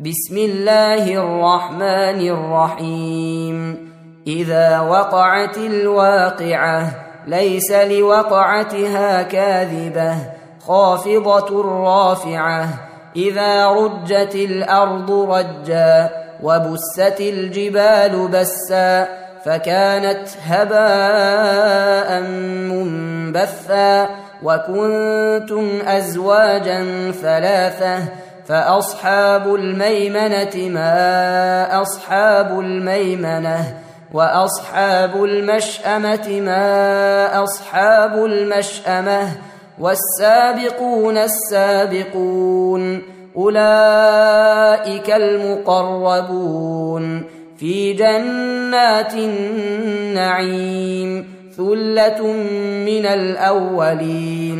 بسم الله الرحمن الرحيم. إذا وقعت الواقعة ليس لوقعتها كاذبة خافضة رافعة. إذا رجت الأرض رجا وبست الجبال بسا فكانت هباء منبثا. وكنتم أزواجا ثلاثة فأصحاب الميمنة ما أصحاب الميمنة وأصحاب المشأمة ما أصحاب المشأمة والسابقون السابقون أولئك المقربون في جنات النعيم ثلة من الأولين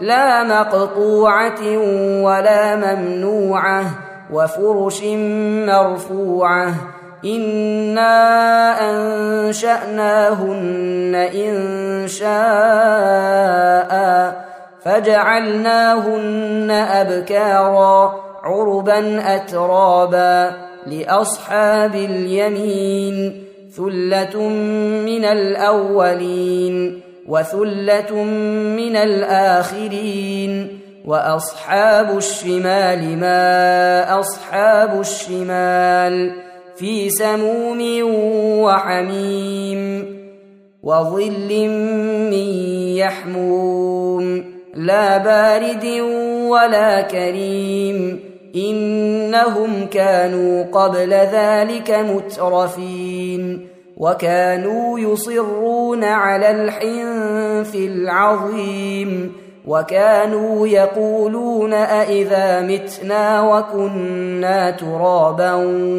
لا مقطوعة ولا ممنوعة وفرش مرفوعة. إنا أنشأناهن إن شاء. فجعلناهن أبكارا عربا أترابا لأصحاب اليمين ثلة من الأولين. وثلة من الآخرين وأصحاب الشمال ما أصحاب الشمال في سموم وحميم وظل من يحموم لا بارد ولا كريم إنهم كانوا قبل ذلك مترفين وكانوا يصرون على الحنث العظيم وكانوا يقولون أإذا متنا وكنا ترابا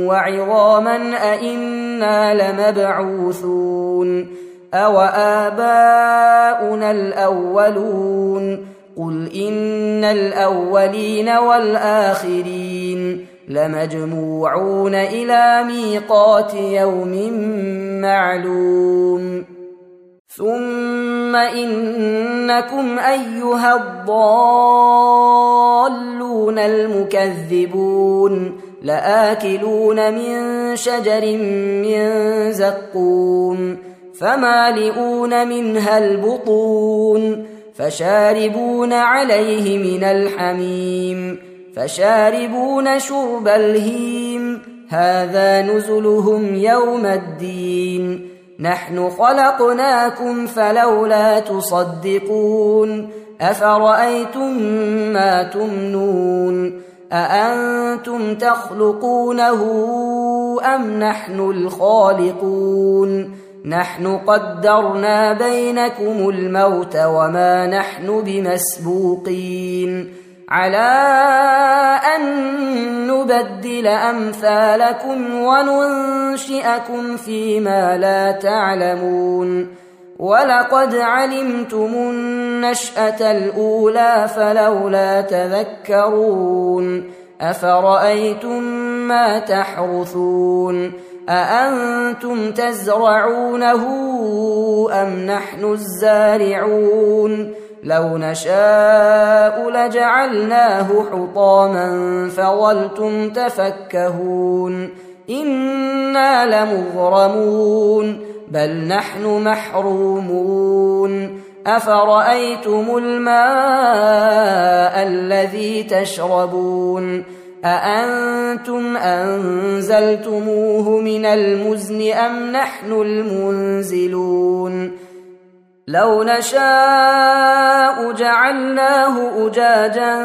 وعظاما أإنا لمبعوثون أو آباؤنا الأولون قل إن الأولين والآخرين لمجموعون إلى ميقات يوم معلوم. ثم إنكم أيها الضالون المكذبون. لآكلون من شجر من زقوم. فمالئون منها البطون. فشاربون عليه من الحميم. فشاربون شرب الهيم. هذا نزلهم يوم الدين. نحن خلقناكم فلولا تصدقون. أفرأيتم ما تمنون؟ أأنتم تخلقونه أم نحن الخالقون؟ نحن قدرنا بينكم الموت وما نحن بمسبوقين. على أن نبدل أمثالكم وننشئكم فيما لا تعلمون. ولقد علمتم النشأة الأولى فلولا تذكرون. أفرأيتم ما تحرثون؟ أأنتم تزرعونه أم نحن الزارعون؟ لو نشاء لجعلناه حطاما فظلتم تفكهون إنا لمغرمون بل نحن محرومون أفرأيتم الماء الذي تشربون أأنتم أنزلتموه من المزن أم نحن المنزلون لو نشاء جعلناه أجاجا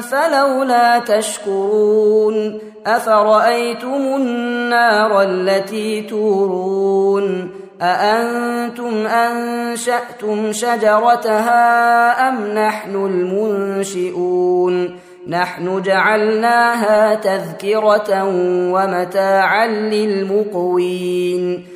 فلولا تشكرون أفرأيتم النار التي تورون أأنتم أنشأتم شجرتها أم نحن المنشئون نحن جعلناها تذكرة ومتاعا للمقوين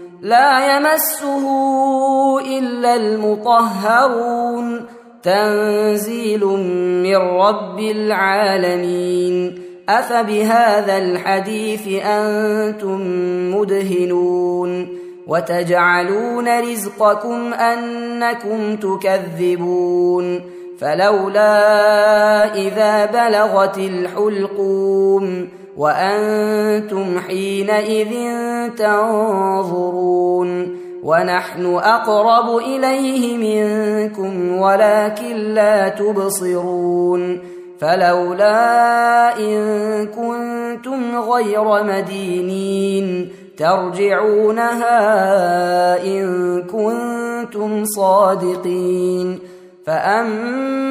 لا يمسه إلا المطهرون. تنزيل من رب العالمين. أفبهذا الحديث أنتم مدهنون. وتجعلون رزقكم أنكم تكذبون. فلولا إذا بلغت الحلقوم وأنتم حينئذ تنظرون ونحن أقرب إليه منكم ولكن لا تبصرون فلولا إن كنتم غير مدينين ترجعونها إن كنتم صادقين فأما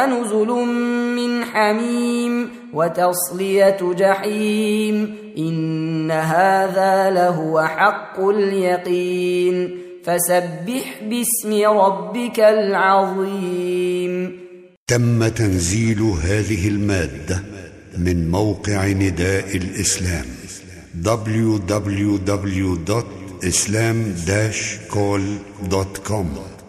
فنزل من حميم وتصلية جحيم إن هذا لهو حق اليقين فسبح باسم ربك العظيم. تم تنزيل هذه المادة من موقع نداء الإسلام www.islam-call.com